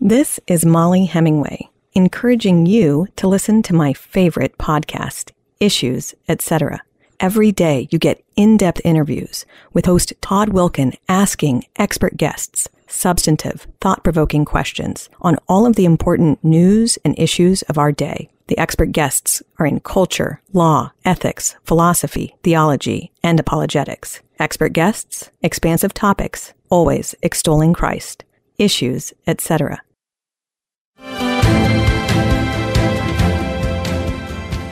This is Mollie Hemingway, encouraging you to listen to my favorite podcast, Issues, etc. Every day you get in-depth interviews with host Todd Wilken asking expert guests substantive, thought-provoking questions on all of the important news and issues of our day. The expert guests are in culture, law, ethics, philosophy, theology, and apologetics. Expert guests, expansive topics, always extolling Christ, issues, etc.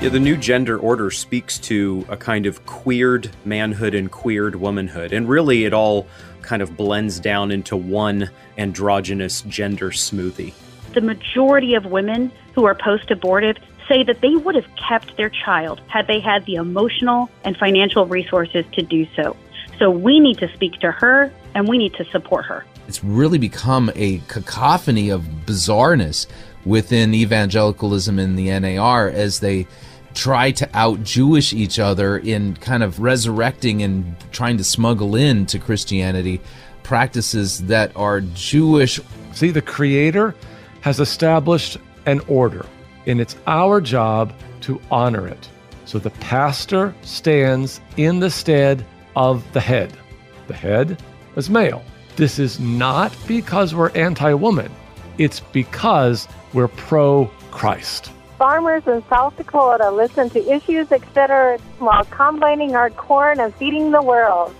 Yeah, the new gender order speaks to a kind of queered manhood and queered womanhood. And really, it all kind of blends down into one androgynous gender smoothie. The majority of women who are post abortive say that they would have kept their child had they had the emotional and financial resources to do so. So we need to speak to her and we need to support her. It's really become a cacophony of bizarreness within evangelicalism in the NAR as they try to out Jewish each other in kind of resurrecting and trying to smuggle in to Christianity practices that are Jewish. See, the Creator has established an order, and it's our job to honor it. So the pastor stands in the stead of the head. The head is male. This is not because we're anti woman, it's because we're pro Christ farmers in South Dakota listen to issues, etc., while combining our corn and feeding the world.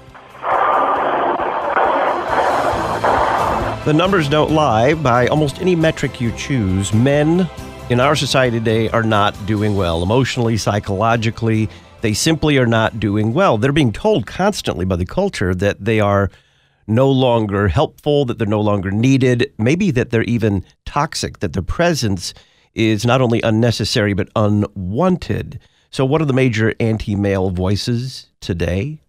The numbers don't lie. By almost any metric you choose, men in our society today are not doing well emotionally, psychologically. They simply are not doing well. They're being told constantly by the culture that they are no longer helpful, that they're no longer needed, maybe that they're even toxic, that their presence is not only unnecessary but unwanted. So, what are the major anti male voices today?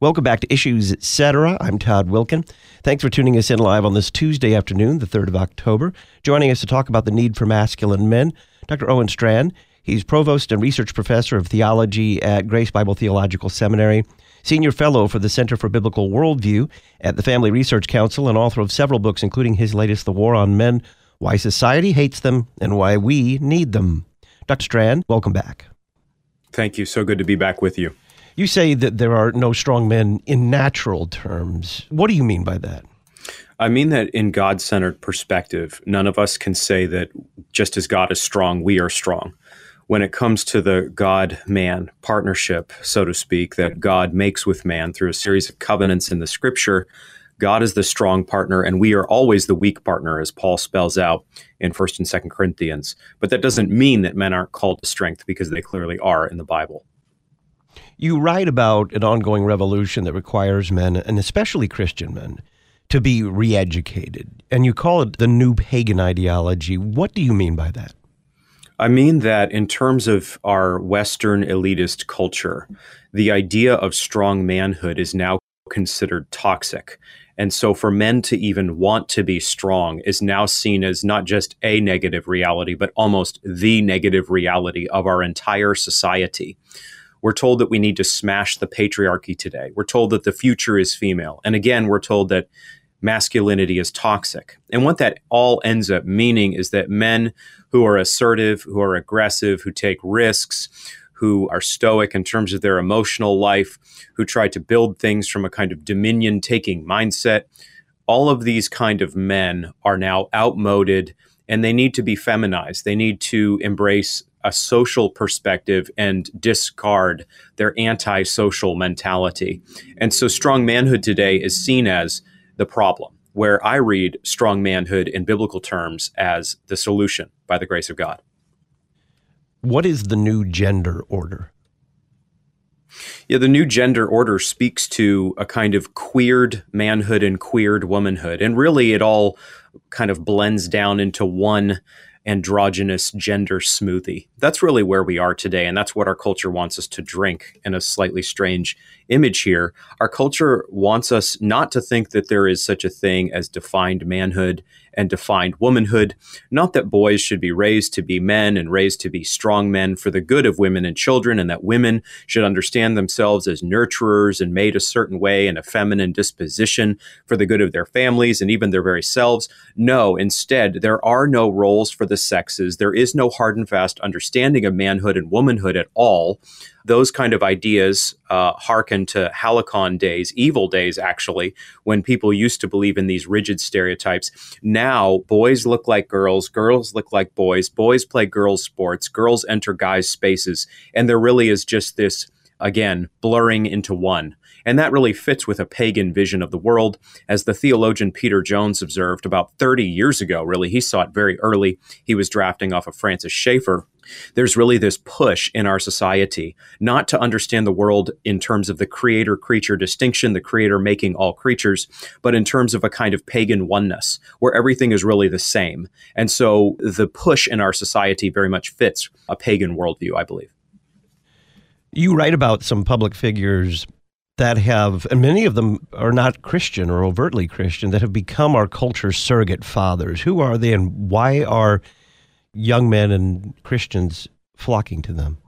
Welcome back to Issues Etc. I'm Todd Wilken. Thanks for tuning us in live on this Tuesday afternoon, the 3rd of October. Joining us to talk about the need for masculine men, Dr. Owen Strachan. He's provost and research professor of theology at Grace Bible Theological Seminary, senior fellow for the Center for Biblical Worldview at the Family Research Council, and author of several books, including his latest, The War on Men why society hates them, and why we need them. Dr. Strachan, welcome back. Thank you. So good to be back with you. You say that there are no strong men in natural terms. What do you mean by that? I mean that in God centered perspective, none of us can say that just as God is strong, we are strong. When it comes to the God man partnership, so to speak, that God makes with man through a series of covenants in the scripture, God is the strong partner, and we are always the weak partner, as Paul spells out in First and Second Corinthians. But that doesn't mean that men aren't called to strength, because they clearly are in the Bible. You write about an ongoing revolution that requires men, and especially Christian men, to be re educated. And you call it the new pagan ideology. What do you mean by that? I mean that in terms of our Western elitist culture, the idea of strong manhood is now considered toxic. And so for men to even want to be strong is now seen as not just a negative reality, but almost the negative reality of our entire society. We're told that we need to smash the patriarchy today. We're told that the future is female. And again, we're told that masculinity is toxic. And what that all ends up meaning is that men who are assertive, who are aggressive, who take risks, who are stoic in terms of their emotional life, who try to build things from a kind of dominion taking mindset. All of these kind of men are now outmoded and they need to be feminized. They need to embrace a social perspective and discard their anti-social mentality. And so strong manhood today is seen as the problem, where I read strong manhood in biblical terms as the solution by the grace of God. What is the new gender order? Yeah, the new gender order speaks to a kind of queered manhood and queered womanhood. And really, it all kind of blends down into one androgynous gender smoothie. That's really where we are today. And that's what our culture wants us to drink in a slightly strange image here. Our culture wants us not to think that there is such a thing as defined manhood and defined womanhood. Not that boys should be raised to be men and raised to be strong men for the good of women and children, and that women should understand themselves as nurturers and made a certain way and a feminine disposition for the good of their families and even their very selves. No, instead, there are no roles for the sexes. There is no hard and fast understanding of manhood and womanhood at all those kind of ideas uh, hearken to halcyon days, evil days, actually, when people used to believe in these rigid stereotypes. Now, boys look like girls, girls look like boys, boys play girls' sports, girls enter guys' spaces, and there really is just this, again, blurring into one. And that really fits with a pagan vision of the world. As the theologian Peter Jones observed about 30 years ago, really, he saw it very early. He was drafting off of Francis Schaeffer there's really this push in our society not to understand the world in terms of the creator creature distinction, the creator making all creatures, but in terms of a kind of pagan oneness where everything is really the same. And so the push in our society very much fits a pagan worldview, I believe. You write about some public figures that have, and many of them are not Christian or overtly Christian, that have become our culture's surrogate fathers. Who are they and why are young men and Christians flocking to them.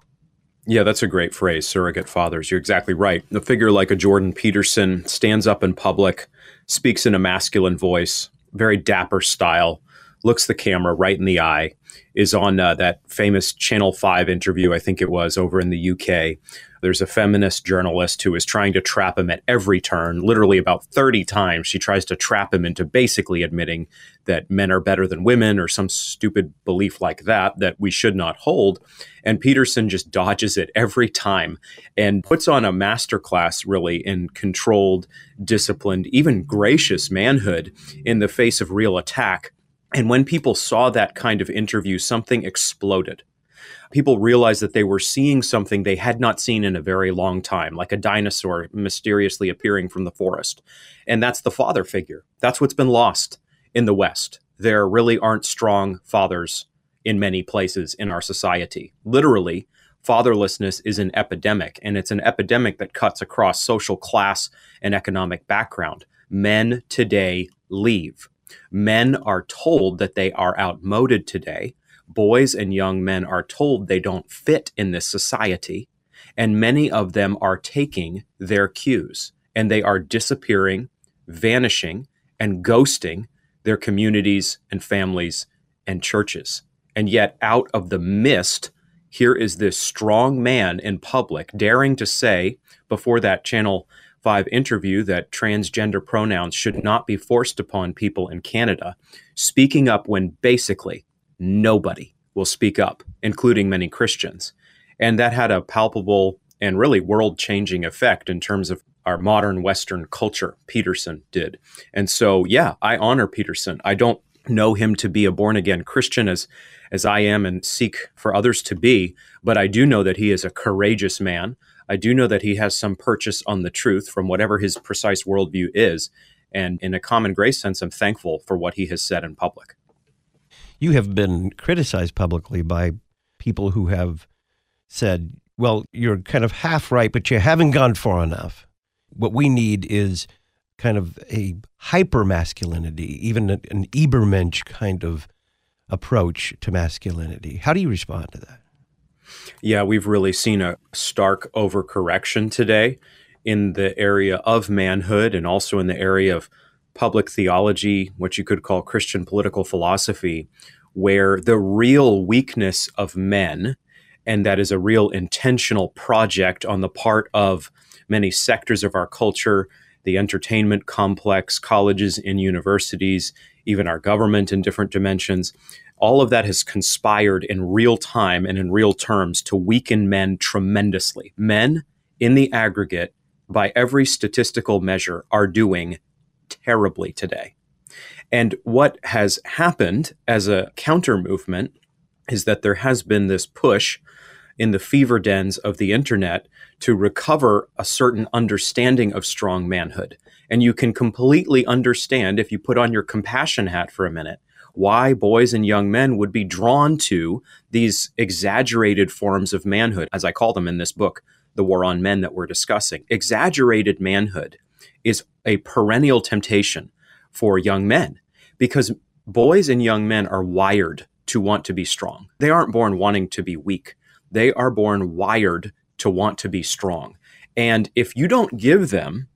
Yeah, that's a great phrase, surrogate fathers. You're exactly right. A figure like a Jordan Peterson stands up in public, speaks in a masculine voice, very dapper style, looks the camera right in the eye, is on uh, that famous Channel 5 interview, I think it was, over in the UK, there's a feminist journalist who is trying to trap him at every turn. Literally, about 30 times, she tries to trap him into basically admitting that men are better than women or some stupid belief like that that we should not hold. And Peterson just dodges it every time and puts on a masterclass, really, in controlled, disciplined, even gracious manhood in the face of real attack. And when people saw that kind of interview, something exploded people realized that they were seeing something they had not seen in a very long time, like a dinosaur mysteriously appearing from the forest. And that's the father figure. That's what's been lost in the West. There really aren't strong fathers in many places in our society. Literally, fatherlessness is an epidemic, and it's an epidemic that cuts across social class and economic background. Men today leave. Men are told that they are outmoded today boys and young men are told they don't fit in this society, and many of them are taking their cues and they are disappearing, vanishing, and ghosting their communities and families and churches. And yet, out of the mist, here is this strong man in public daring to say before that Channel 5 interview that transgender pronouns should not be forced upon people in Canada, speaking up when basically nobody will speak up, including many Christians. And that had a palpable and really world changing effect in terms of our modern Western culture, Peterson did. And so, yeah, I honor Peterson. I don't know him to be a born again Christian as, as I am and seek for others to be, but I do know that he is a courageous man. I do know that he has some purchase on the truth from whatever his precise worldview is. And in a common grace sense, I'm thankful for what he has said in public you have been criticized publicly by people who have said, well, you're kind of half right, but you haven't gone far enough. What we need is kind of a hyper masculinity, even an Übermensch kind of approach to masculinity. How do you respond to that? Yeah, we've really seen a stark overcorrection today in the area of manhood and also in the area of public theology, what you could call Christian political philosophy, where the real weakness of men, and that is a real intentional project on the part of many sectors of our culture, the entertainment complex, colleges and universities, even our government in different dimensions. All of that has conspired in real time and in real terms to weaken men tremendously. Men, in the aggregate, by every statistical measure, are doing terribly today. And what has happened as a counter movement is that there has been this push in the fever dens of the internet to recover a certain understanding of strong manhood. And you can completely understand if you put on your compassion hat for a minute why boys and young men would be drawn to these exaggerated forms of manhood, as I call them in this book, The War on Men that we're discussing. Exaggerated manhood is a perennial temptation for young men because boys and young men are wired to want to be strong. They aren't born wanting to be weak. They are born wired to want to be strong. And if you don't give them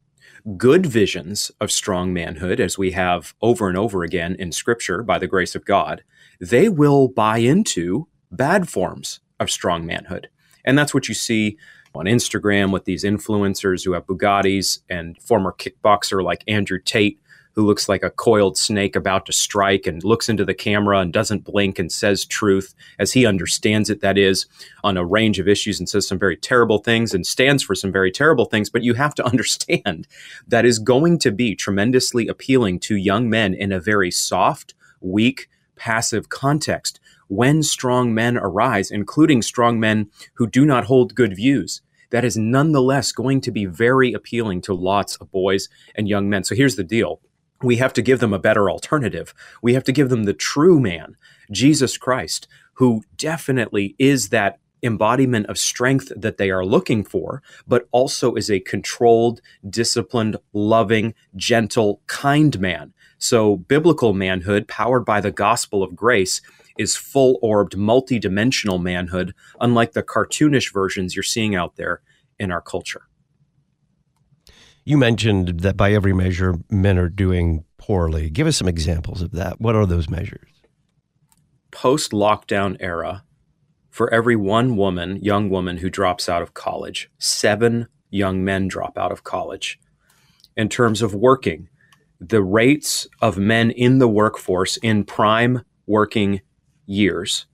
good visions of strong manhood, as we have over and over again in Scripture by the grace of God, they will buy into bad forms of strong manhood. And that's what you see on Instagram with these influencers who have Bugattis and former kickboxer like Andrew Tate who looks like a coiled snake about to strike and looks into the camera and doesn't blink and says truth as he understands it, that is, on a range of issues and says some very terrible things and stands for some very terrible things. But you have to understand that is going to be tremendously appealing to young men in a very soft, weak, passive context when strong men arise, including strong men who do not hold good views that is nonetheless going to be very appealing to lots of boys and young men. So here's the deal we have to give them a better alternative. We have to give them the true man, Jesus Christ, who definitely is that embodiment of strength that they are looking for, but also is a controlled, disciplined, loving, gentle, kind man. So, biblical manhood, powered by the gospel of grace, is full orbed, multidimensional manhood, unlike the cartoonish versions you're seeing out there in our culture. You mentioned that by every measure, men are doing poorly. Give us some examples of that. What are those measures? Post lockdown era, for every one woman, young woman who drops out of college, seven young men drop out of college. In terms of working, the rates of men in the workforce in prime working years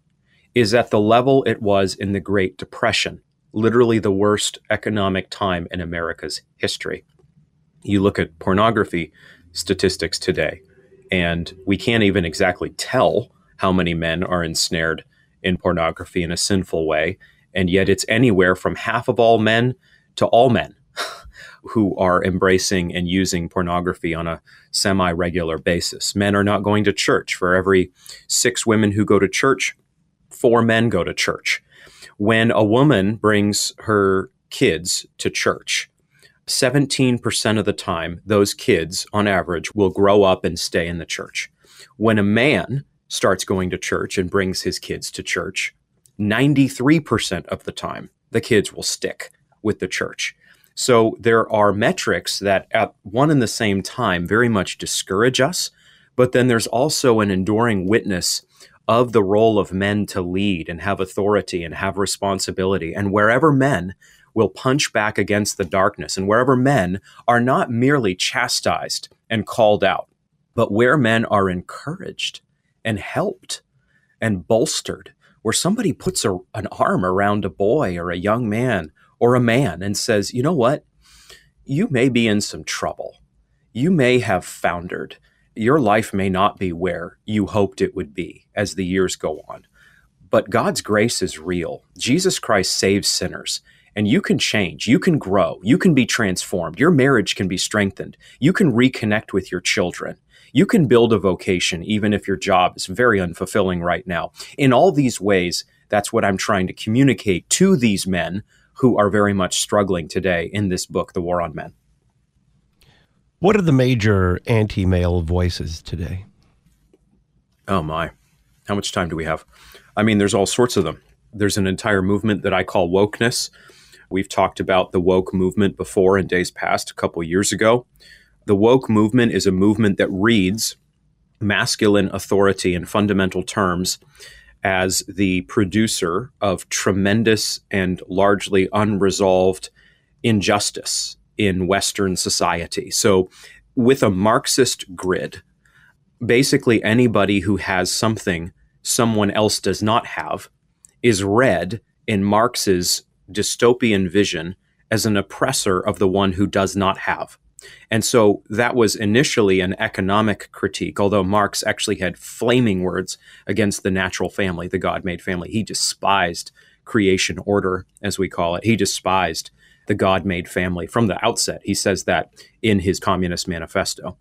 is at the level it was in the Great Depression, literally the worst economic time in America's history you look at pornography statistics today, and we can't even exactly tell how many men are ensnared in pornography in a sinful way. And yet it's anywhere from half of all men to all men who are embracing and using pornography on a semi regular basis. Men are not going to church. For every six women who go to church, four men go to church. When a woman brings her kids to church, 17% of the time, those kids, on average, will grow up and stay in the church. When a man starts going to church and brings his kids to church, 93% of the time, the kids will stick with the church. So there are metrics that at one and the same time very much discourage us, but then there's also an enduring witness of the role of men to lead and have authority and have responsibility. And wherever men will punch back against the darkness, and wherever men are not merely chastised and called out, but where men are encouraged and helped and bolstered, where somebody puts a, an arm around a boy or a young man or a man and says, you know what? You may be in some trouble. You may have foundered. Your life may not be where you hoped it would be as the years go on. But God's grace is real. Jesus Christ saves sinners and you can change, you can grow, you can be transformed, your marriage can be strengthened, you can reconnect with your children. You can build a vocation even if your job is very unfulfilling right now. In all these ways, that's what I'm trying to communicate to these men who are very much struggling today in this book, The War on Men. What are the major anti male voices today? Oh, my. How much time do we have? I mean, there's all sorts of them. There's an entire movement that I call wokeness, We've talked about the woke movement before in days past, a couple years ago. The woke movement is a movement that reads masculine authority in fundamental terms as the producer of tremendous and largely unresolved injustice in Western society. So, with a Marxist grid, basically anybody who has something someone else does not have is read in Marx's dystopian vision as an oppressor of the one who does not have. And so that was initially an economic critique, although Marx actually had flaming words against the natural family, the God made family. He despised creation order, as we call it. He despised the God made family from the outset. He says that in his Communist Manifesto.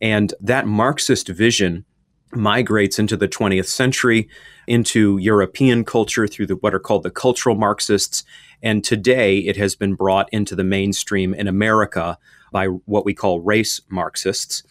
And that Marxist vision migrates into the 20th century, into European culture through the, what are called the cultural Marxists, and today it has been brought into the mainstream in America by what we call race Marxists.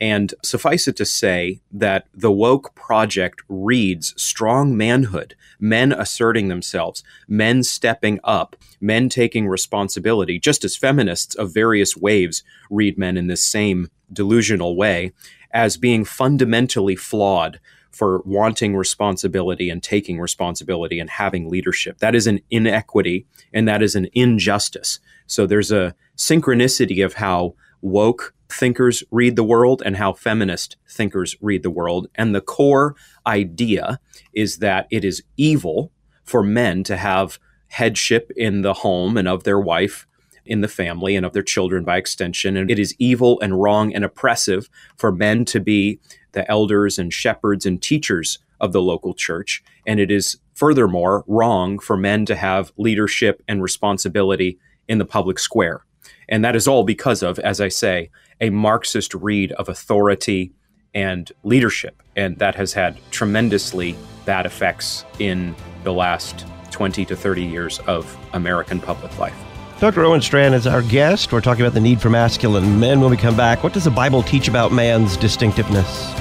And suffice it to say that the woke project reads strong manhood, men asserting themselves, men stepping up, men taking responsibility, just as feminists of various waves read men in this same delusional way, as being fundamentally flawed for wanting responsibility and taking responsibility and having leadership. That is an inequity and that is an injustice. So there's a synchronicity of how woke thinkers read the world and how feminist thinkers read the world. And the core idea is that it is evil for men to have headship in the home and of their wife in the family and of their children by extension. And it is evil and wrong and oppressive for men to be the elders and shepherds and teachers of the local church. And it is furthermore wrong for men to have leadership and responsibility in the public square. And that is all because of, as I say, a Marxist read of authority and leadership. And that has had tremendously bad effects in the last 20 to 30 years of American public life. Dr. Owen Strachan is our guest. We're talking about the need for masculine men when we come back. What does the Bible teach about man's distinctiveness?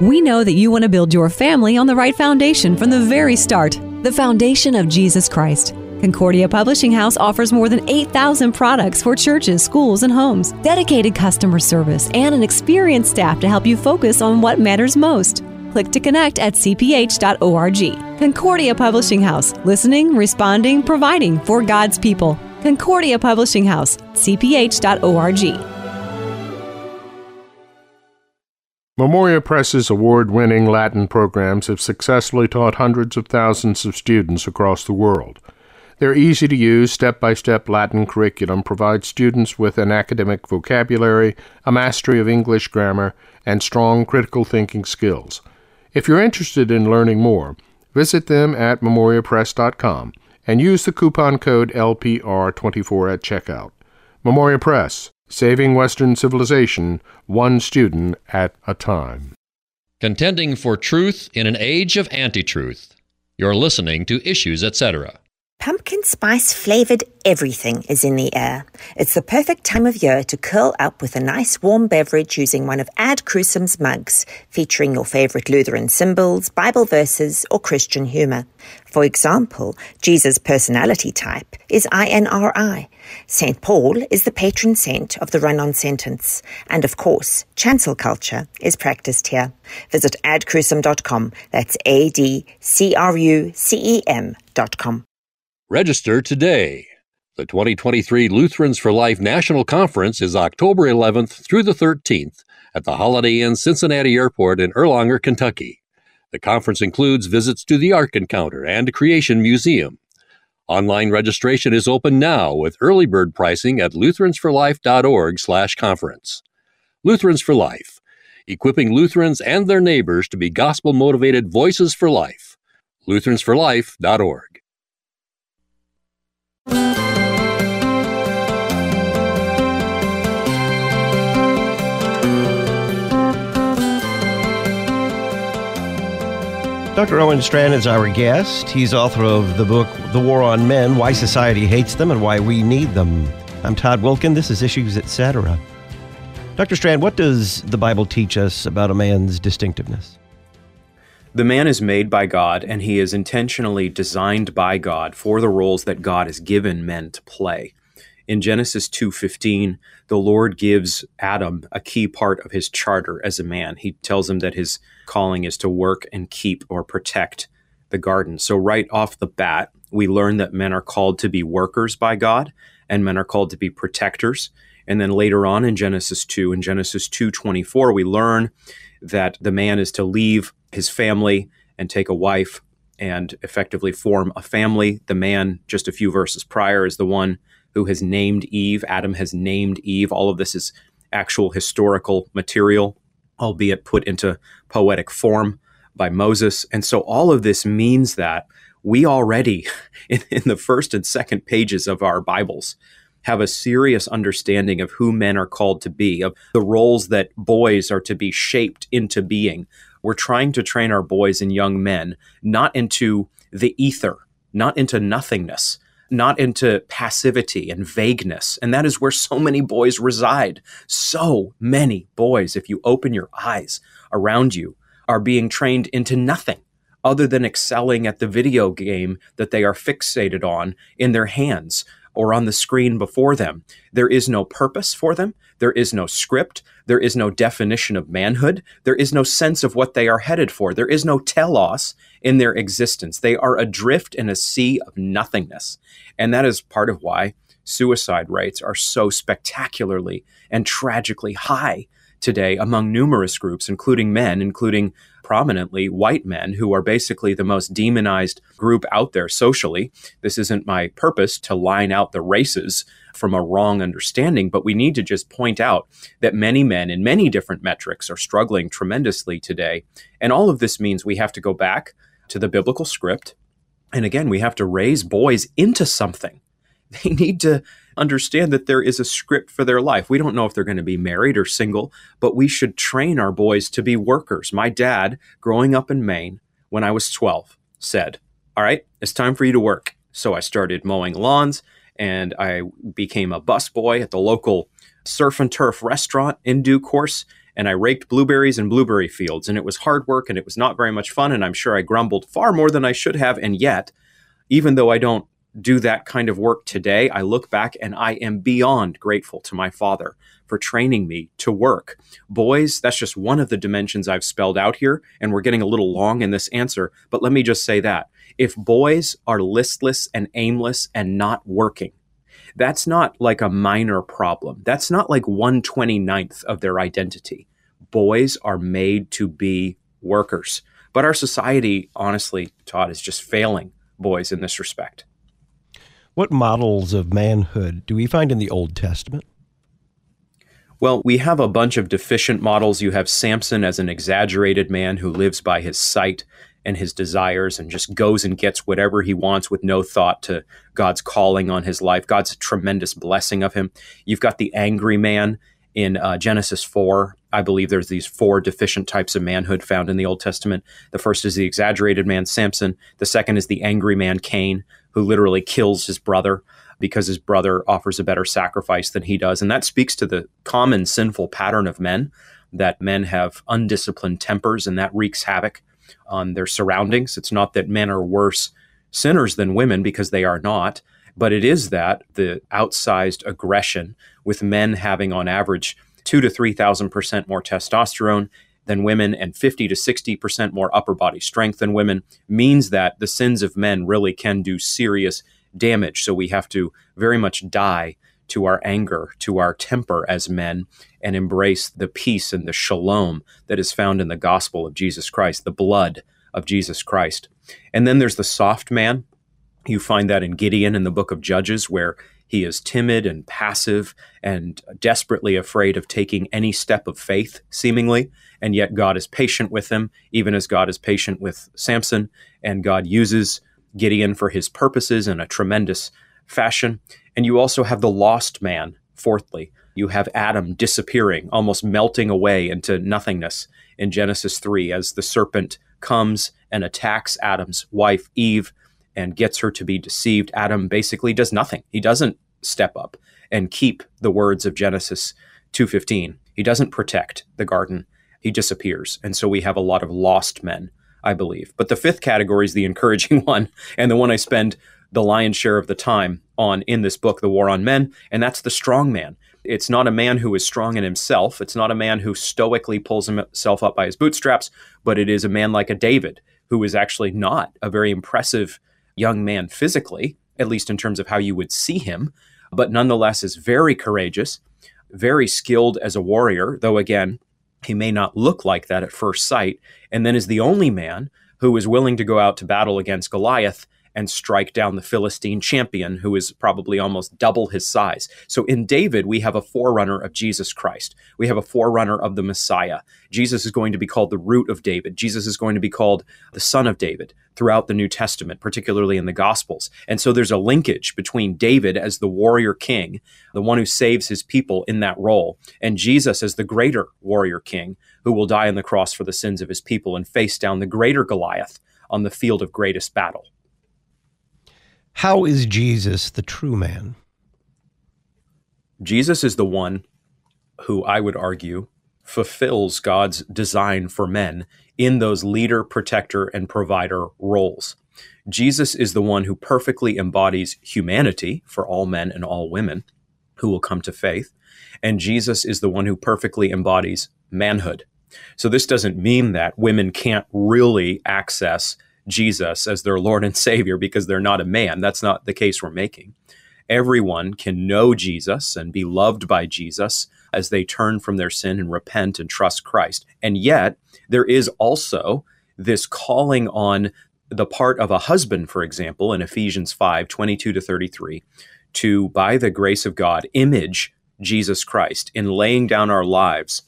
We know that you want to build your family on the right foundation from the very start the foundation of Jesus Christ. Concordia Publishing House offers more than 8,000 products for churches, schools, and homes, dedicated customer service, and an experienced staff to help you focus on what matters most. Click to connect at cph.org. Concordia Publishing House, listening, responding, providing for God's people. Concordia Publishing House, cph.org. Memoria Press's award winning Latin programs have successfully taught hundreds of thousands of students across the world. Their easy to use, step by step Latin curriculum provides students with an academic vocabulary, a mastery of English grammar, and strong critical thinking skills. If you're interested in learning more, visit them at memoriapress.com and use the coupon code LPR24 at checkout. Memoria Press, saving Western civilization one student at a time. Contending for truth in an age of anti truth. You're listening to Issues, etc. Pumpkin spice flavored everything is in the air. It's the perfect time of year to curl up with a nice warm beverage using one of Ad Crucem's mugs, featuring your favorite Lutheran symbols, Bible verses, or Christian humor. For example, Jesus' personality type is INRI. St. Paul is the patron saint of the run on sentence. And of course, chancel culture is practiced here. Visit adcrucem.com. That's A D C R U C E M.com. Register today. The 2023 Lutherans for Life National Conference is October 11th through the 13th at the Holiday Inn Cincinnati Airport in Erlanger, Kentucky. The conference includes visits to the Ark Encounter and Creation Museum. Online registration is open now with early bird pricing at lutheransforlife.org/conference. Lutherans for Life, equipping Lutherans and their neighbors to be gospel-motivated voices for life. lutheransforlife.org. Dr. Owen Strachan is our guest. He's author of the book The War on Men Why Society Hates Them and Why We Need Them. I'm Todd Wilken. This is Issues, etc. Dr. Strachan, what does the Bible teach us about a man's distinctiveness? The man is made by God and he is intentionally designed by God for the roles that God has given men to play. In Genesis 2:15, the Lord gives Adam a key part of his charter as a man. He tells him that his calling is to work and keep or protect the garden. So right off the bat, we learn that men are called to be workers by God and men are called to be protectors. And then later on in Genesis 2, in Genesis 2:24, we learn that the man is to leave his family and take a wife and effectively form a family. The man, just a few verses prior, is the one who has named Eve. Adam has named Eve. All of this is actual historical material, albeit put into poetic form by Moses. And so all of this means that we already, in, in the first and second pages of our Bibles, have a serious understanding of who men are called to be, of the roles that boys are to be shaped into being. We're trying to train our boys and young men not into the ether, not into nothingness, not into passivity and vagueness. And that is where so many boys reside. So many boys, if you open your eyes around you, are being trained into nothing other than excelling at the video game that they are fixated on in their hands or on the screen before them. There is no purpose for them. There is no script. There is no definition of manhood. There is no sense of what they are headed for. There is no telos in their existence. They are adrift in a sea of nothingness. And that is part of why suicide rates are so spectacularly and tragically high today among numerous groups, including men, including prominently white men who are basically the most demonized group out there socially. This isn't my purpose to line out the races from a wrong understanding, but we need to just point out that many men in many different metrics are struggling tremendously today. And all of this means we have to go back to the biblical script. And again, we have to raise boys into something. They need to understand that there is a script for their life. We don't know if they're going to be married or single, but we should train our boys to be workers. My dad, growing up in Maine when I was 12, said, All right, it's time for you to work. So I started mowing lawns and I became a busboy at the local surf and turf restaurant in due course. And I raked blueberries in blueberry fields. And it was hard work and it was not very much fun. And I'm sure I grumbled far more than I should have. And yet, even though I don't do that kind of work today, I look back and I am beyond grateful to my father for training me to work. Boys, that's just one of the dimensions I've spelled out here, and we're getting a little long in this answer, but let me just say that. If boys are listless and aimless and not working, that's not like a minor problem. That's not like 129th of their identity. Boys are made to be workers. But our society, honestly, Todd, is just failing boys in this respect. What models of manhood do we find in the Old Testament? Well, we have a bunch of deficient models. You have Samson as an exaggerated man who lives by his sight and his desires and just goes and gets whatever he wants with no thought to God's calling on his life, God's tremendous blessing of him. You've got the angry man in uh, Genesis 4. I believe there's these four deficient types of manhood found in the Old Testament. The first is the exaggerated man, Samson. The second is the angry man, Cain who literally kills his brother because his brother offers a better sacrifice than he does. And that speaks to the common sinful pattern of men that men have undisciplined tempers and that wreaks havoc on their surroundings. It's not that men are worse sinners than women because they are not, but it is that the outsized aggression with men having on average two to 3,000% more testosterone than women and 50 to 60% more upper body strength than women means that the sins of men really can do serious damage. So we have to very much die to our anger, to our temper as men, and embrace the peace and the shalom that is found in the gospel of Jesus Christ, the blood of Jesus Christ. And then there's the soft man. You find that in Gideon in the book of Judges, where he is timid and passive and desperately afraid of taking any step of faith, seemingly. And yet God is patient with him, even as God is patient with Samson. And God uses Gideon for his purposes in a tremendous fashion. And you also have the lost man, fourthly. You have Adam disappearing, almost melting away into nothingness in Genesis 3 as the serpent comes and attacks Adam's wife, Eve and gets her to be deceived. Adam basically does nothing. He doesn't step up and keep the words of Genesis 2:15. He doesn't protect the garden. He disappears. And so we have a lot of lost men, I believe. But the fifth category is the encouraging one and the one I spend the lion's share of the time on in this book, The War on Men, and that's the strong man. It's not a man who is strong in himself. It's not a man who stoically pulls himself up by his bootstraps, but it is a man like a David who is actually not a very impressive young man physically, at least in terms of how you would see him, but nonetheless is very courageous, very skilled as a warrior, though again, he may not look like that at first sight, and then is the only man who is willing to go out to battle against Goliath and strike down the Philistine champion, who is probably almost double his size. So in David, we have a forerunner of Jesus Christ. We have a forerunner of the Messiah. Jesus is going to be called the root of David. Jesus is going to be called the son of David throughout the New Testament, particularly in the Gospels. And so there's a linkage between David as the warrior king, the one who saves his people in that role, and Jesus as the greater warrior king who will die on the cross for the sins of his people and face down the greater Goliath on the field of greatest battle. How is Jesus the true man? Jesus is the one who I would argue fulfills God's design for men in those leader, protector, and provider roles. Jesus is the one who perfectly embodies humanity for all men and all women who will come to faith. And Jesus is the one who perfectly embodies manhood. So this doesn't mean that women can't really access Jesus as their Lord and Savior because they're not a man. That's not the case we're making. Everyone can know Jesus and be loved by Jesus as they turn from their sin and repent and trust Christ. And yet, there is also this calling on the part of a husband, for example, in Ephesians 5 22 to 33, to, by the grace of God, image Jesus Christ in laying down our lives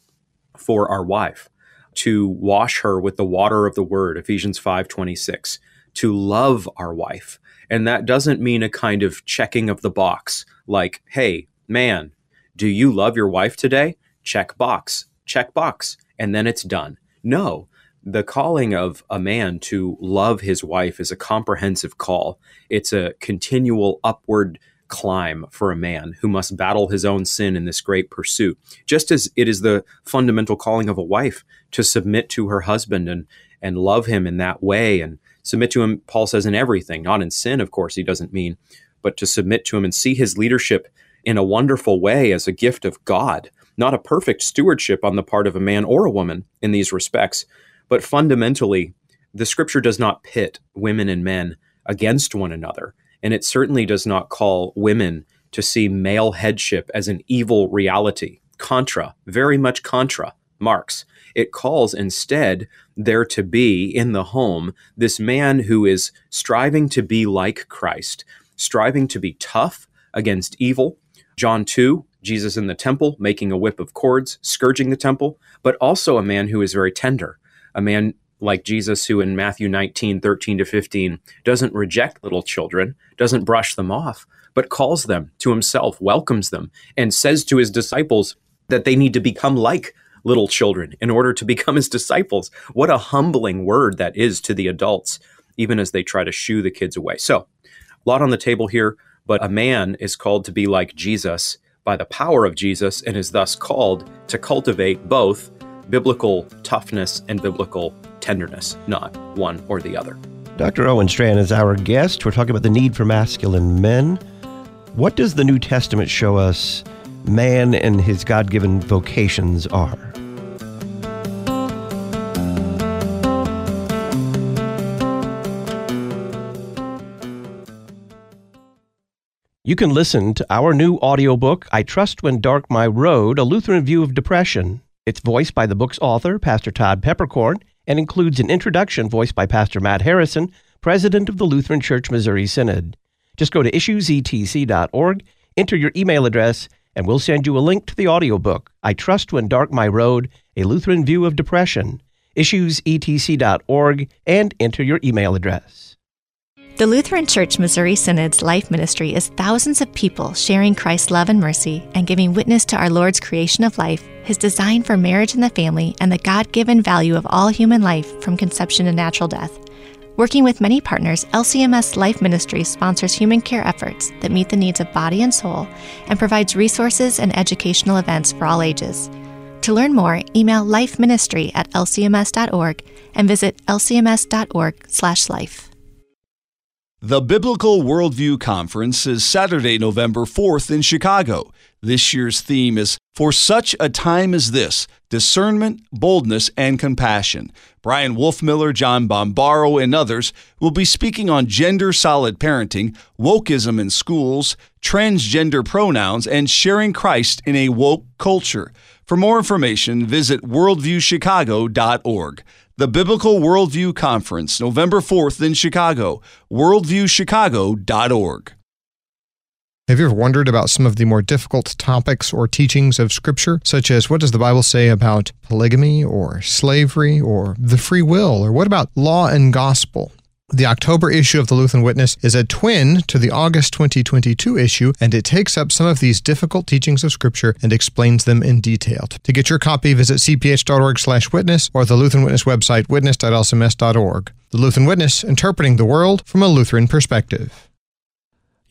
for our wife, to wash her with the water of the word, Ephesians 5 26, to love our wife. And that doesn't mean a kind of checking of the box, like, hey, man, do you love your wife today? Check box, check box, and then it's done. No, the calling of a man to love his wife is a comprehensive call. It's a continual upward climb for a man who must battle his own sin in this great pursuit, just as it is the fundamental calling of a wife to submit to her husband and, and love him in that way and submit to him, Paul says, in everything, not in sin, of course, he doesn't mean, but to submit to him and see his leadership in a wonderful way as a gift of God, not a perfect stewardship on the part of a man or a woman in these respects, but fundamentally, the scripture does not pit women and men against one another. And it certainly does not call women to see male headship as an evil reality. Contra, very much contra, Marx. It calls instead there to be in the home this man who is striving to be like Christ, striving to be tough against evil, John 2, Jesus in the temple, making a whip of cords, scourging the temple, but also a man who is very tender, a man like Jesus who in Matthew 19, 13 to 15 doesn't reject little children, doesn't brush them off, but calls them to himself, welcomes them, and says to his disciples that they need to become like little children in order to become his disciples. What a humbling word that is to the adults, even as they try to shoo the kids away. So, a lot on the table here. But a man is called to be like Jesus by the power of Jesus and is thus called to cultivate both biblical toughness and biblical tenderness, not one or the other. Dr. Owen Strachan is our guest. We're talking about the need for masculine men. What does the New Testament show us man and his God given vocations are? You can listen to our new audiobook, I Trust When Dark My Road, A Lutheran View of Depression. It's voiced by the book's author, Pastor Todd Peperkorn, and includes an introduction voiced by Pastor Matt Harrison, president of the Lutheran Church Missouri Synod. Just go to issuesetc.org, enter your email address, and we'll send you a link to the audiobook, I Trust When Dark My Road, A Lutheran View of Depression. Issuesetc.org, and enter your email address. The Lutheran Church Missouri Synod's life ministry is thousands of people sharing Christ's love and mercy and giving witness to our Lord's creation of life, his design for marriage and the family, and the God given value of all human life from conception to natural death. Working with many partners, LCMS Life Ministry sponsors human care efforts that meet the needs of body and soul and provides resources and educational events for all ages. To learn more, email lifeministry at lcms.org and visit lcms.org/life. The Biblical Worldview Conference is Saturday, November 4th in Chicago. This year's theme is For Such a Time as This Discernment, Boldness, and Compassion. Bryan Wolfmueller, John Bombaro, and others will be speaking on gender solid parenting, wokeism in schools, transgender pronouns, and sharing Christ in a woke culture. For more information, visit worldviewchicago.org. The Biblical Worldview Conference, November 4th in Chicago. WorldviewChicago.org. Have you ever wondered about some of the more difficult topics or teachings of Scripture, such as what does the Bible say about polygamy or slavery or the free will, or what about law and gospel? The October issue of the Lutheran Witness is a twin to the August 2022 issue, and it takes up some of these difficult teachings of Scripture and explains them in detail. To get your copy, visit cph.org/witness or the Lutheran Witness website witness.lcms.org. The Lutheran Witness, interpreting the world from a Lutheran perspective.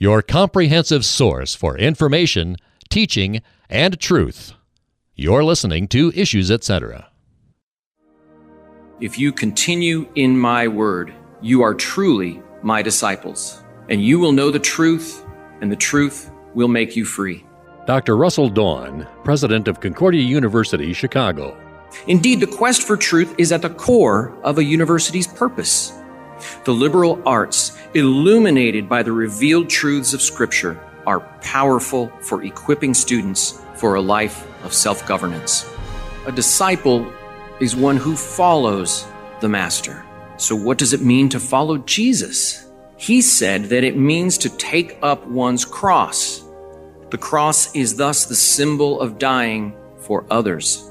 Your comprehensive source for information, teaching, and truth. You're listening to Issues Etc. If you continue in my word you are truly my disciples, and you will know the truth, and the truth will make you free. Dr. Russell Dawn, president of Concordia University, Chicago. Indeed, the quest for truth is at the core of a university's purpose. The liberal arts, illuminated by the revealed truths of Scripture, are powerful for equipping students for a life of self governance. A disciple is one who follows the Master. So, what does it mean to follow Jesus? He said that it means to take up one's cross. The cross is thus the symbol of dying for others,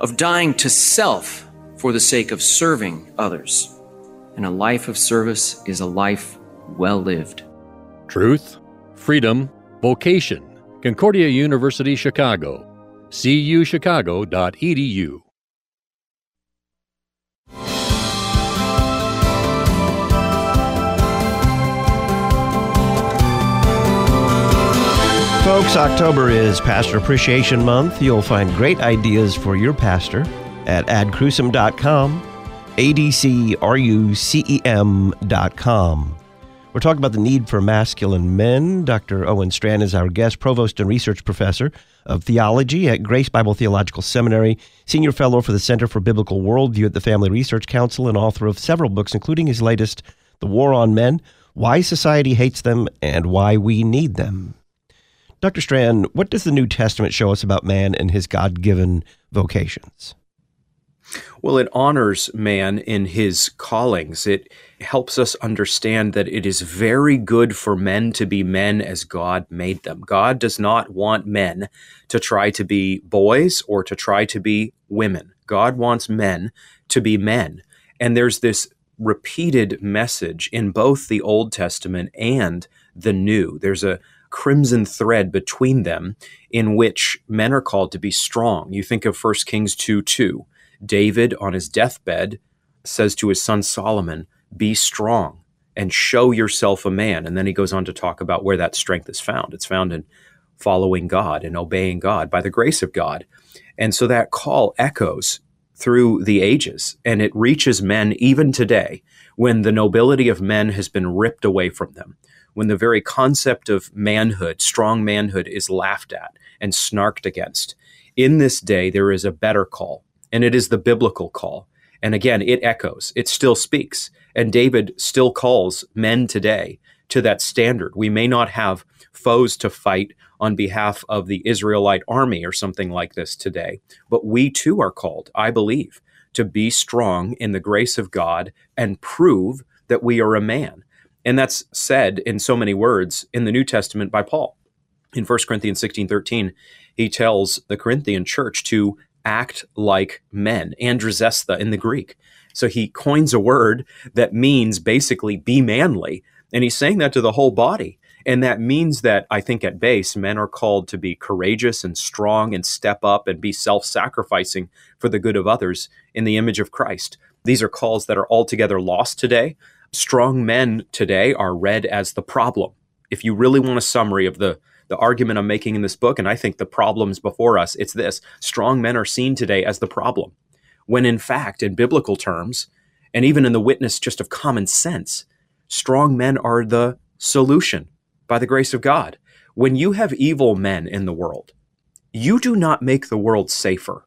of dying to self for the sake of serving others. And a life of service is a life well lived. Truth, freedom, vocation. Concordia University, Chicago. cuchicago.edu. Folks, October is Pastor Appreciation Month. You'll find great ideas for your pastor at adcrucem.com, A-D-C-R-U-C-E-M.com. We're talking about the need for masculine men. Dr. Owen Strachan is our guest, provost and research professor of theology at Grace Bible Theological Seminary, senior fellow for the Center for Biblical Worldview at the Family Research Council, and author of several books, including his latest, The War on Men Why Society Hates Them and Why We Need Them. Dr. Strachan, what does the New Testament show us about man and his God given vocations? Well, it honors man in his callings. It helps us understand that it is very good for men to be men as God made them. God does not want men to try to be boys or to try to be women. God wants men to be men. And there's this repeated message in both the Old Testament and the New. There's a crimson thread between them in which men are called to be strong. You think of 1 Kings 2 2. David, on his deathbed, says to his son Solomon, Be strong and show yourself a man. And then he goes on to talk about where that strength is found. It's found in following God and obeying God by the grace of God. And so that call echoes through the ages and it reaches men even today when the nobility of men has been ripped away from them when the very concept of manhood, strong manhood, is laughed at and snarked against. In this day, there is a better call, and it is the biblical call. And again, it echoes, it still speaks. And David still calls men today to that standard. We may not have foes to fight on behalf of the Israelite army or something like this today, but we too are called, I believe, to be strong in the grace of God and prove that we are a man. And that's said in so many words in the New Testament by Paul. In 1 Corinthians 16 13, he tells the Corinthian church to act like men, andrizesthe in the Greek. So he coins a word that means basically be manly. And he's saying that to the whole body. And that means that I think at base, men are called to be courageous and strong and step up and be self sacrificing for the good of others in the image of Christ. These are calls that are altogether lost today strong men today are read as the problem. If you really want a summary of the the argument I'm making in this book, and I think the problems before us, it's this strong men are seen today as the problem. When in fact, in biblical terms, and even in the witness just of common sense, strong men are the solution by the grace of God. When you have evil men in the world, you do not make the world safer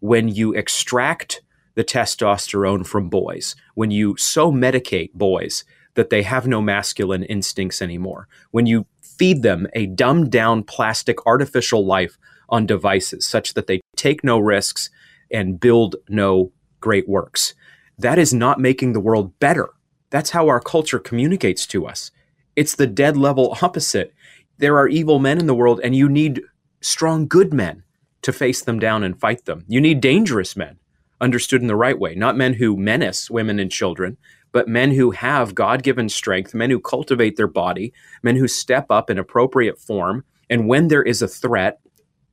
when you extract the testosterone from boys, when you so medicate boys that they have no masculine instincts anymore, when you feed them a dumbed down plastic artificial life on devices such that they take no risks and build no great works. that is not making the world better. That's how our culture communicates to us. It's the dead level opposite. There are evil men in the world, and you need strong, good men to face them down and fight them. You need dangerous men, understood in the right way, not men who menace women and children, but men who have God given strength, men who cultivate their body, men who step up in appropriate form. And when there is a threat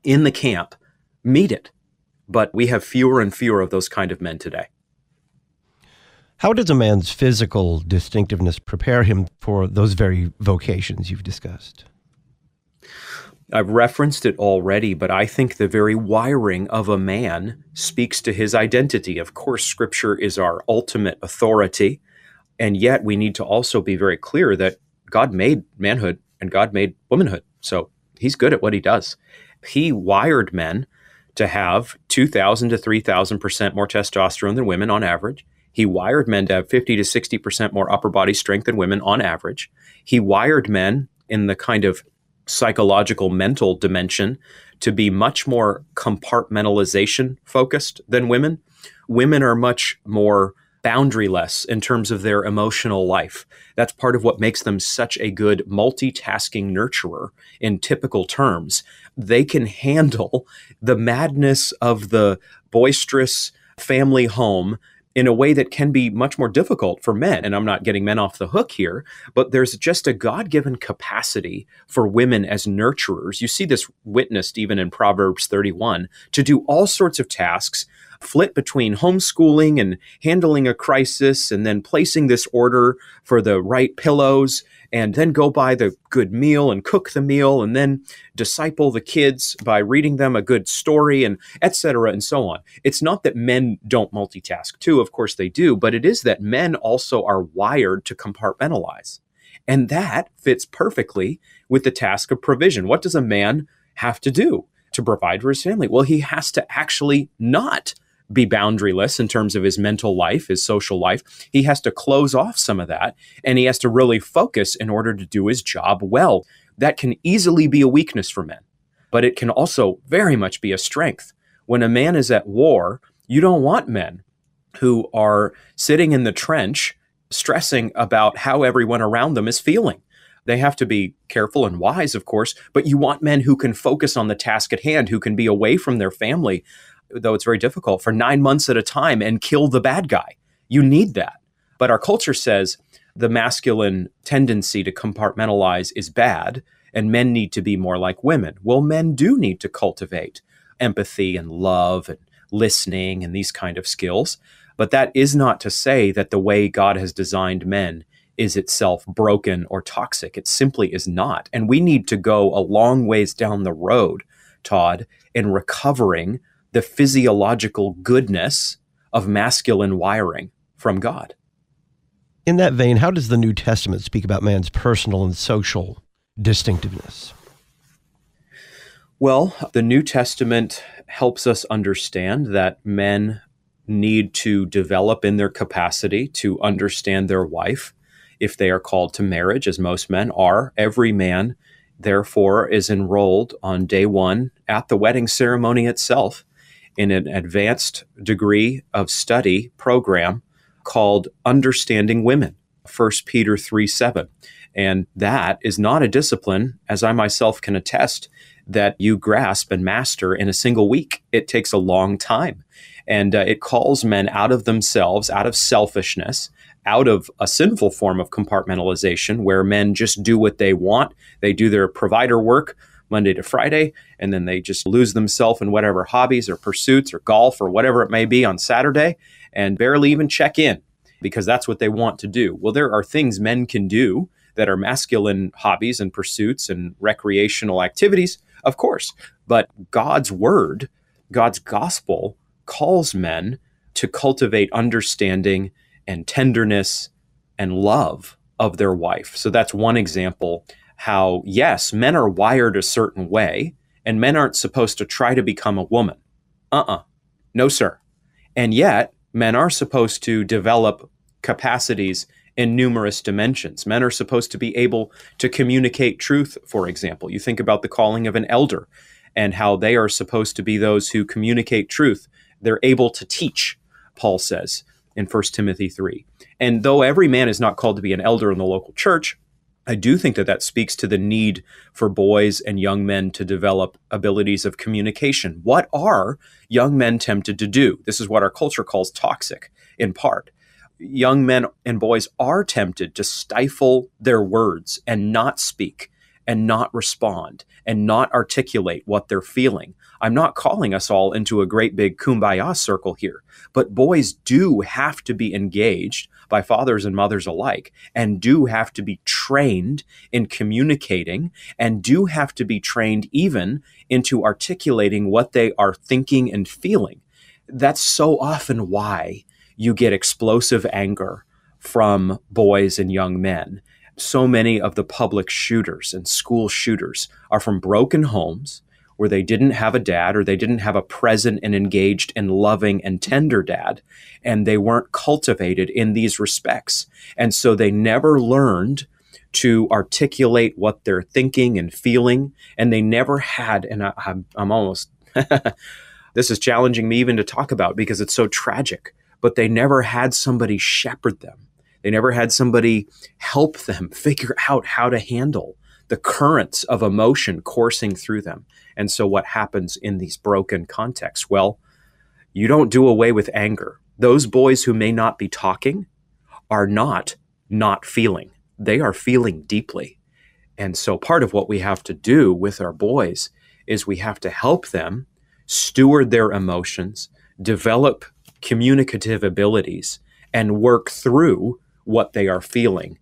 in the camp, meet it. But we have fewer and fewer of those kind of men today. How does a man's physical distinctiveness prepare him for those very vocations you've discussed? I've referenced it already, but I think the very wiring of a man speaks to his identity. Of course, scripture is our ultimate authority. And yet we need to also be very clear that God made manhood and God made womanhood. So he's good at what he does. He wired men to have 2,000 to 3,000% more testosterone than women on average. He wired men to have 50 to 60% more upper body strength than women on average. He wired men in the kind of psychological mental dimension to be much more compartmentalization focused than women. Women are much more boundaryless in terms of their emotional life. That's part of what makes them such a good multitasking nurturer in typical terms. They can handle the madness of the boisterous family home in a way that can be much more difficult for men. And I'm not getting men off the hook here, but there's just a God given capacity for women as nurturers. You see this witnessed even in Proverbs 31 to do all sorts of tasks flit between homeschooling and handling a crisis and then placing this order for the right pillows and then go buy the good meal and cook the meal and then disciple the kids by reading them a good story and etc and so on. It's not that men don't multitask too of course they do but it is that men also are wired to compartmentalize. And that fits perfectly with the task of provision. What does a man have to do to provide for his family? Well he has to actually not be boundaryless in terms of his mental life, his social life. He has to close off some of that and he has to really focus in order to do his job well. That can easily be a weakness for men, but it can also very much be a strength. When a man is at war, you don't want men who are sitting in the trench stressing about how everyone around them is feeling. They have to be careful and wise, of course, but you want men who can focus on the task at hand, who can be away from their family, though it's very difficult, for nine months at a time and kill the bad guy. You need that. But our culture says the masculine tendency to compartmentalize is bad and men need to be more like women. Well, men do need to cultivate empathy and love and listening and these kind of skills. But that is not to say that the way God has designed men is itself broken or toxic. It simply is not. And we need to go a long ways down the road, Todd, in recovering the physiological goodness of masculine wiring from God. In that vein, how does the New Testament speak about man's personal and social distinctiveness? Well, the New Testament helps us understand that men need to develop in their capacity to understand their wife if they are called to marriage, as most men are. Every man, therefore, is enrolled on day one at the wedding ceremony itself in an advanced degree of study program called Understanding Women, 1 Peter 3 7. And that is not a discipline, as I myself can attest, that you grasp and master in a single week. It takes a long time. And uh, it calls men out of themselves, out of selfishness, out of a sinful form of compartmentalization where men just do what they want. They do their provider work Monday to Friday, and then they just lose themselves in whatever hobbies or pursuits or golf or whatever it may be on Saturday and barely even check in because that's what they want to do. Well, there are things men can do that are masculine hobbies and pursuits and recreational activities, of course, but God's word, God's gospel calls men to cultivate understanding and tenderness and love of their wife. So that's one example how, yes, men are wired a certain way, and men aren't supposed to try to become a woman. Uh uh No, sir. And yet, men are supposed to develop capacities in numerous dimensions. Men are supposed to be able to communicate truth, for example. You think about the calling of an elder and how they are supposed to be those who communicate truth. They're able to teach, Paul says. in 1 Timothy 3. And though every man is not called to be an elder in the local church, I do think that that speaks to the need for boys and young men to develop abilities of communication. What are young men tempted to do? This is what our culture calls toxic, in part. Young men and boys are tempted to stifle their words and not speak and not respond and not articulate what they're feeling. I'm not calling us all into a great big kumbaya circle here, but boys do have to be engaged by fathers and mothers alike and do have to be trained in communicating and do have to be trained even into articulating what they are thinking and feeling. That's so often why you get explosive anger from boys and young men. So many of the public shooters and school shooters are from broken homes where they didn't have a dad or they didn't have a present and engaged and loving and tender dad, and they weren't cultivated in these respects. And so they never learned to articulate what they're thinking and feeling, and they never had, and I, am I'm almost, this is challenging me even to talk about because it's so tragic, but they never had somebody shepherd them. They never had somebody help them figure out how to handle the currents of emotion coursing through them. And so, what happens in these broken contexts? Well, you don't do away with anger. Those boys who may not be talking are not not feeling, they are feeling deeply. And so, part of what we have to do with our boys is we have to help them steward their emotions, develop communicative abilities, and work through what they are feeling,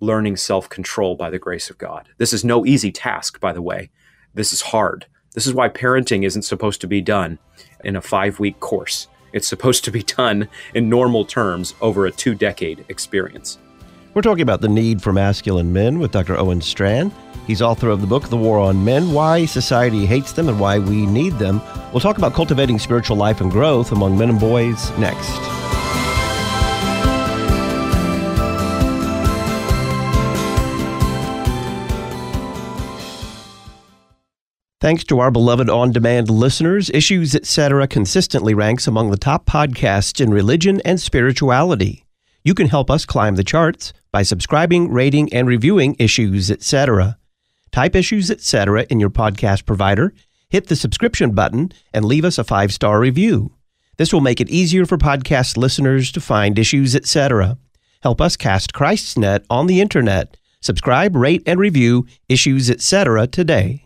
learning self control by the grace of God. This is no easy task, by the way. This is hard. This is why parenting isn't supposed to be done in a five week course. It's supposed to be done in normal terms over a two decade experience. We're talking about the need for masculine men with Dr. Owen Strachan. He's author of the book, The War on Men Why Society Hates Them and Why We Need Them. We'll talk about cultivating spiritual life and growth among men and boys next. Thanks to our beloved on demand listeners, Issues Etc. consistently ranks among the top podcasts in religion and spirituality. You can help us climb the charts by subscribing, rating, and reviewing Issues Etc. Type Issues Etc. in your podcast provider, hit the subscription button, and leave us a five star review. This will make it easier for podcast listeners to find Issues Etc. Help us cast Christ's net on the internet. Subscribe, rate, and review Issues Etc. today.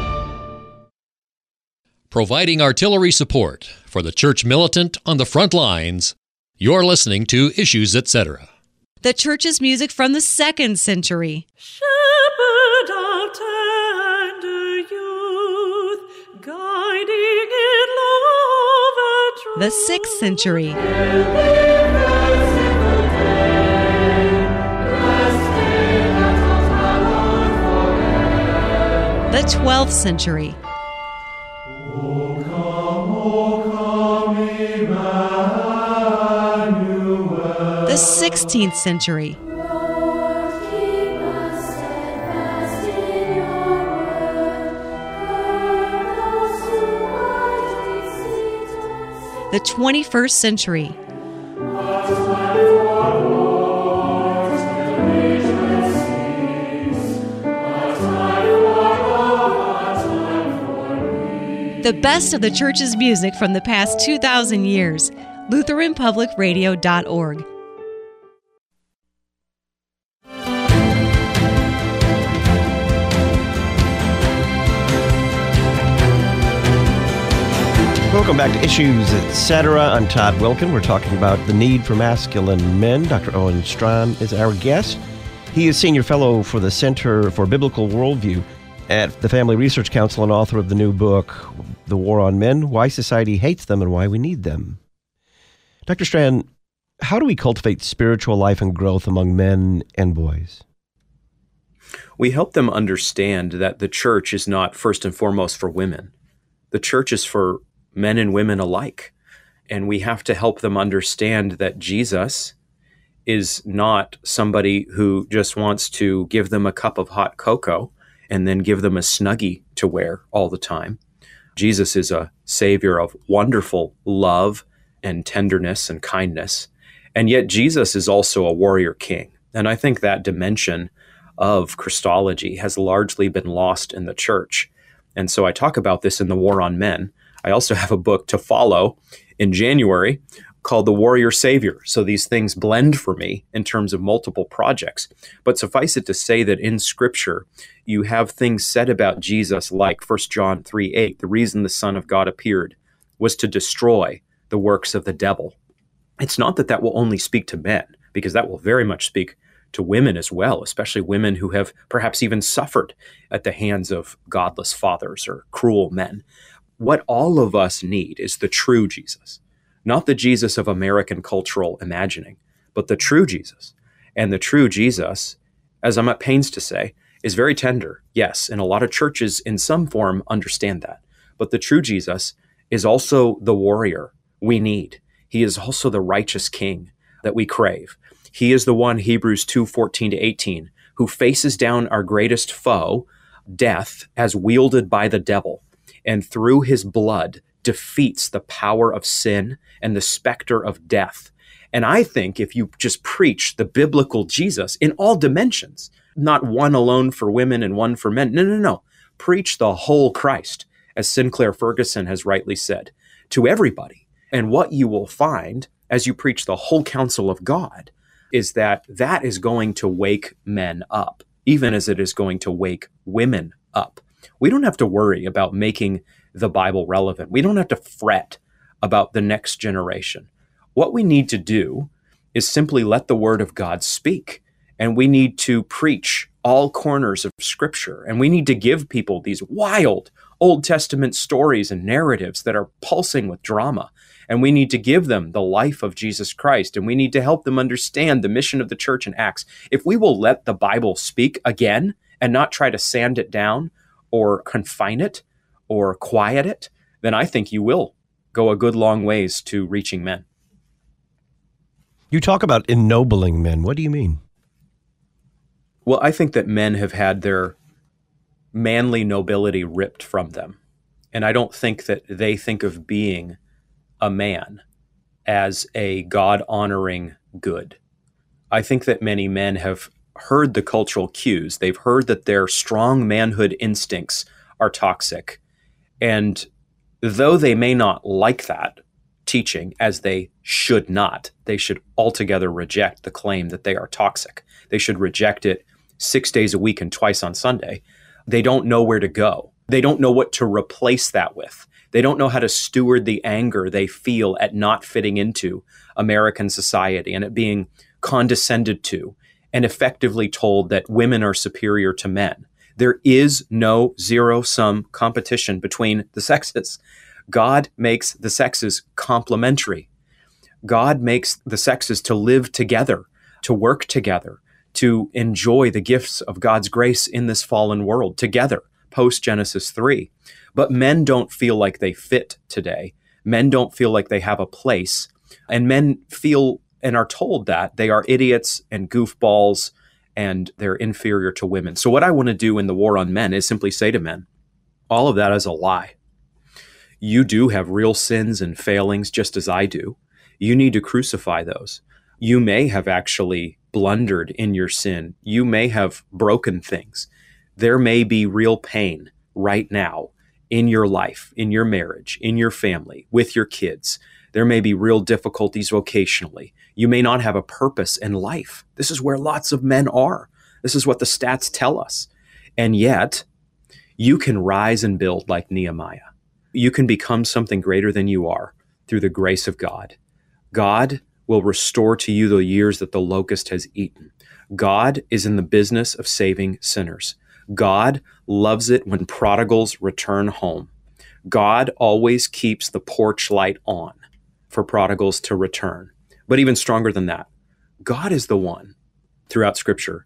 providing artillery support for the church militant on the front lines. You're listening to Issues Etc. The church's music from the second century. Shepherd of tender youth, guiding in love truth. The sixth century. The 12th century. 16th century. The 21st century. The best of the church's music from the past 2,000 years. LutheranPublicRadio.org. Welcome back to Issues Etc. I'm Todd Wilken. We're talking about the need for masculine men. Dr. Owen Strachan is our guest. He is Senior Fellow for the Center for Biblical Worldview at the Family Research Council and author of the new book, The War on Men Why Society Hates Them and Why We Need Them. Dr. Strachan, how do we cultivate spiritual life and growth among men and boys? We help them understand that the church is not first and foremost for women. The church is for men and women alike. And we have to help them understand that Jesus is not somebody who just wants to give them a cup of hot cocoa and then give them a snuggie to wear all the time. Jesus is a savior of wonderful love and tenderness and kindness. And yet, Jesus is also a warrior king. And I think that dimension of Christology has largely been lost in the church. And so I talk about this in The War on Men. I also have a book to follow in January called The Warrior Savior. So these things blend for me in terms of multiple projects. But suffice it to say that in Scripture, you have things said about Jesus like 1 John 3 8, the reason the Son of God appeared was to destroy the works of the devil. It's not that that will only speak to men, because that will very much speak to women as well, especially women who have perhaps even suffered at the hands of godless fathers or cruel men. What all of us need is the true Jesus not the Jesus of American cultural imagining, but the true Jesus. And the true Jesus, as I'm at pains to say, is very tender. Yes, and a lot of churches in some form understand that. But the true Jesus is also the warrior we need. He is also the righteous king that we crave. He is the one, Hebrews 2 14 to 18, who faces down our greatest foe, death, as wielded by the devil. And through his blood, defeats the power of sin and the specter of death. And I think if you just preach the biblical Jesus in all dimensions, not one alone for women and one for men, no, no, no. Preach the whole Christ, as Sinclair Ferguson has rightly said, to everybody. And what you will find as you preach the whole counsel of God is that that is going to wake men up, even as it is going to wake women up. We don't have to worry about making the Bible relevant. We don't have to fret about the next generation. What we need to do is simply let the word of God speak. And we need to preach all corners of scripture. And we need to give people these wild Old Testament stories and narratives that are pulsing with drama. And we need to give them the life of Jesus Christ. And we need to help them understand the mission of the church in Acts. If we will let the Bible speak again and not try to sand it down or confine it, or quiet it, then I think you will go a good long ways to reaching men. You talk about ennobling men. What do you mean? Well, I think that men have had their manly nobility ripped from them. And I don't think that they think of being a man as a God honoring good. I think that many men have heard the cultural cues. They've heard that their strong manhood instincts are toxic and though they may not like that teaching, as they should not, they should altogether reject the claim that they are toxic. They should reject it six days a week and twice on Sunday. They don't know where to go. They don't know what to replace that with. They don't know how to steward the anger they feel at not fitting into American society and at being condescended to and effectively told that women are superior to men. There is no zero sum competition between the sexes. God makes the sexes complementary. God makes the sexes to live together, to work together, to enjoy the gifts of God's grace in this fallen world together, post Genesis 3. But men don't feel like they fit today. Men don't feel like they have a place. And men feel and are told that they are idiots and goofballs and they're inferior to women. So, what I want to do in the war on men is simply say to men, all of that is a lie. You do have real sins and failings just as I do. You need to crucify those. You may have actually blundered in your sin. You may have broken things. There may be real pain right now in your life, in your marriage, in your family, with your kids. There may be real difficulties vocationally. You may not have a purpose in life. This is where lots of men are. This is what the stats tell us. And yet, you can rise and build like Nehemiah. You can become something greater than you are through the grace of God. God will restore to you the years that the locust has eaten. God is in the business of saving sinners. God loves it when prodigals return home. God always keeps the porch light on for prodigals to return. But even stronger than that, God is the one throughout Scripture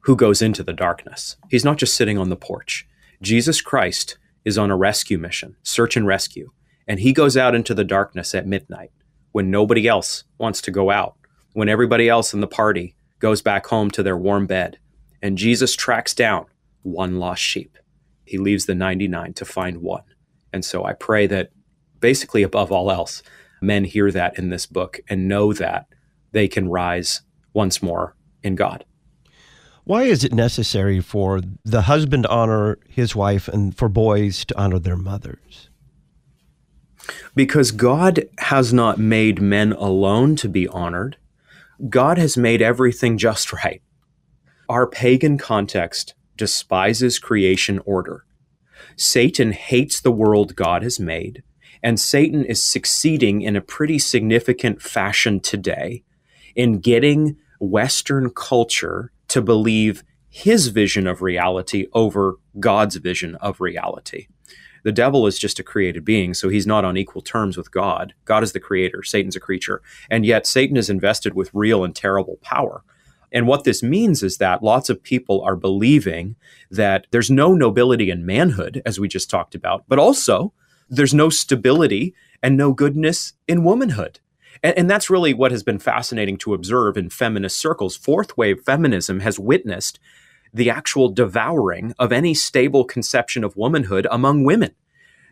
who goes into the darkness. He's not just sitting on the porch. Jesus Christ is on a rescue mission, search and rescue, and he goes out into the darkness at midnight when nobody else wants to go out, when everybody else in the party goes back home to their warm bed, and Jesus tracks down one lost sheep. He leaves the 99 to find one. And so I pray that basically above all else, men hear that in this book and know that they can rise once more in God. Why is it necessary for the husband to honor his wife and for boys to honor their mothers? Because God has not made men alone to be honored. God has made everything just right. Our pagan context despises creation order. Satan hates the world God has made, and Satan is succeeding in a pretty significant fashion today in getting Western culture to believe his vision of reality over God's vision of reality. The devil is just a created being, so he's not on equal terms with God. God is the creator, Satan's a creature. And yet, Satan is invested with real and terrible power. And what this means is that lots of people are believing that there's no nobility in manhood, as we just talked about, but also there's no stability and no goodness in womanhood. And, and, that's really what has been fascinating to observe in feminist circles. Fourth wave feminism has witnessed the actual devouring of any stable conception of womanhood among women.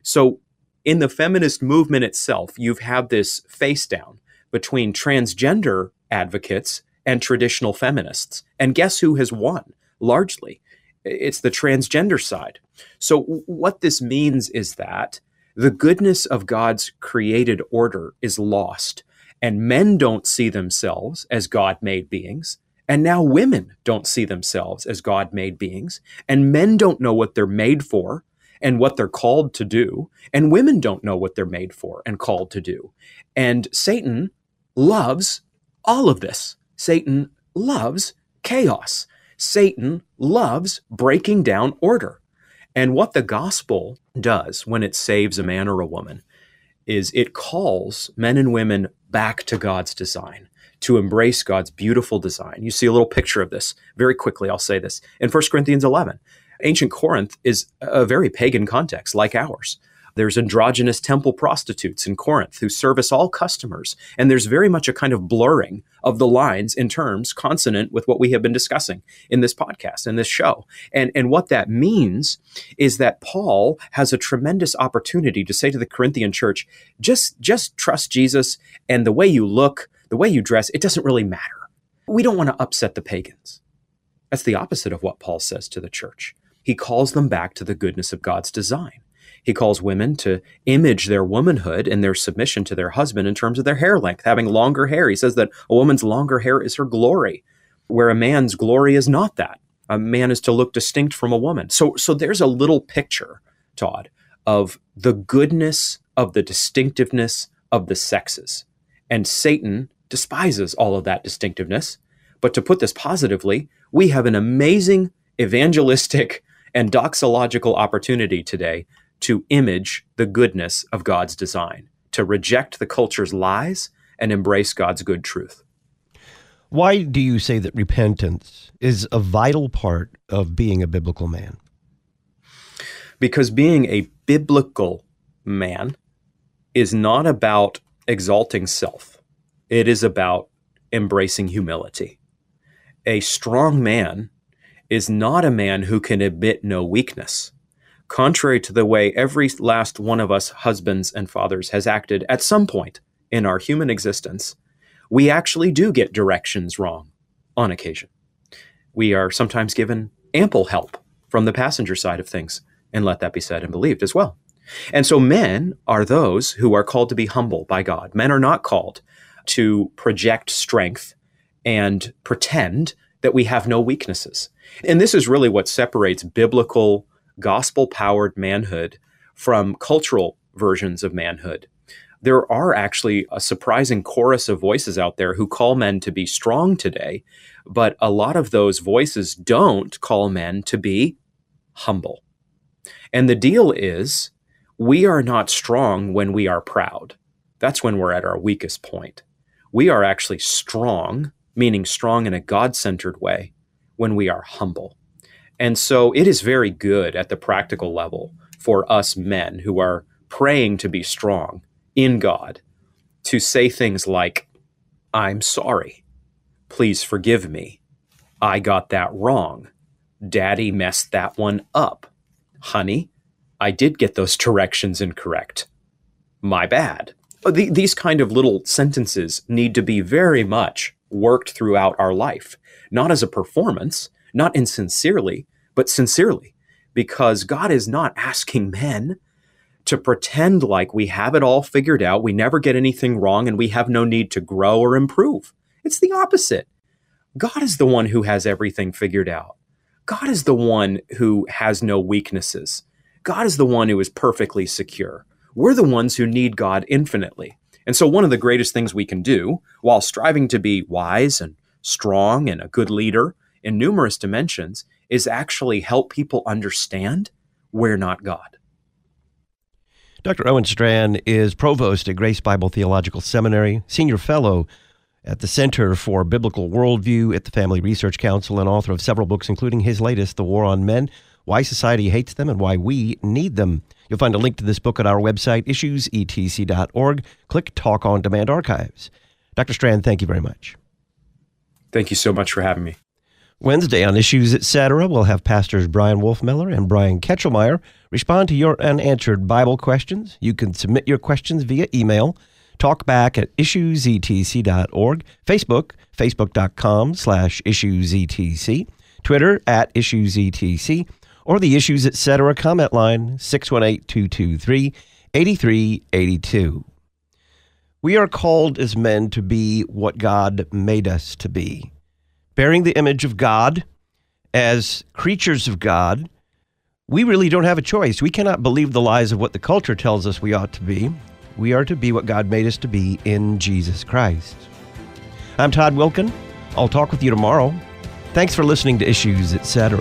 So, in the feminist movement itself, you've had this face down between transgender advocates and traditional feminists. And guess who has won largely? It's the transgender side. So, what this means is that the goodness of God's created order is lost and men don't see themselves as God made beings. And now women don't see themselves as God made beings. And men don't know what they're made for and what they're called to do. And women don't know what they're made for and called to do. And Satan loves all of this. Satan loves chaos. Satan loves breaking down order. And what the gospel does when it saves a man or a woman is it calls men and women back to God's design, to embrace God's beautiful design. You see a little picture of this very quickly. I'll say this in 1 Corinthians 11. Ancient Corinth is a very pagan context like ours. There's androgynous temple prostitutes in Corinth who service all customers. And there's very much a kind of blurring of the lines in terms consonant with what we have been discussing in this podcast and this show. And, and what that means is that Paul has a tremendous opportunity to say to the Corinthian church, just, just trust Jesus and the way you look, the way you dress, it doesn't really matter. We don't want to upset the pagans. That's the opposite of what Paul says to the church. He calls them back to the goodness of God's design. He calls women to image their womanhood and their submission to their husband in terms of their hair length, having longer hair. He says that a woman's longer hair is her glory, where a man's glory is not that. A man is to look distinct from a woman. So, so there's a little picture, Todd, of the goodness of the distinctiveness of the sexes. And Satan despises all of that distinctiveness. But to put this positively, we have an amazing evangelistic and doxological opportunity today to image the goodness of God's design, to reject the culture's lies and embrace God's good truth. Why do you say that repentance is a vital part of being a biblical man? Because being a biblical man is not about exalting self, it is about embracing humility. A strong man is not a man who can admit no weakness contrary to the way every last one of us husbands and fathers has acted at some point in our human existence, we actually do get directions wrong on occasion. We are sometimes given ample help from the passenger side of things, and let that be said and believed as well. And so, men are those who are called to be humble by God. Men are not called to project strength and pretend that we have no weaknesses. And this is really what separates biblical gospel powered manhood from cultural versions of manhood. There are actually a surprising chorus of voices out there who call men to be strong today, but a lot of those voices don't call men to be humble. And the deal is, we are not strong when we are proud. that's when we're at our weakest point. We are actually strong, meaning strong in a God centered way, when we are humble. And so it is very good at the practical level for us men who are praying to be strong in God to say things like, I'm sorry. Please forgive me. I got that wrong. Daddy messed that one up. Honey, I did get those directions incorrect. My bad. Uh, these kind of little sentences need to be very much worked throughout our life, not as a performance, not insincerely, but sincerely, because God is not asking men to pretend like we have it all figured out, we never get anything wrong, and we have no need to grow or improve. It's the opposite. God is the one who has everything figured out. God is the one who has no weaknesses. God is the one who is perfectly secure. We're the ones who need God infinitely. And so, one of the greatest things we can do while striving to be wise and strong and a good leader in numerous dimensions is actually help people understand we're not God. Dr. Owen Strachan is provost at Grace Bible Theological Seminary, senior fellow at the Center for Biblical Worldview at the Family Research Council, and author of several books, including his latest, The War on Men Why Society Hates Them and Why We Need Them. You'll find a link to this book at our website, issuesetc.org. Click Talk on Demand Archives. Dr. Strachan, thank you very much. Thank you so much for having me. Wednesday on Issues Etc., we'll have pastors Brian Wolfmueller and Brian Kachelmeier respond to your unanswered Bible questions. You can submit your questions via email, talkback at issuesetc.org, Facebook, facebook.com slash issuesetc, Twitter at issuesetc, or the Issues Etc. comment line, 618-223-8382. We are called as men to be what God made us to be bearing the image of God as creatures of God, we really don't have a choice. We cannot believe the lies of what the culture tells us we ought to be. We are to be what God made us to be in Jesus Christ. I'm Todd Wilken. I'll talk with you tomorrow. Thanks for listening to Issues, etc.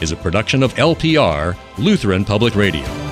is a production of LPR, Lutheran Public Radio.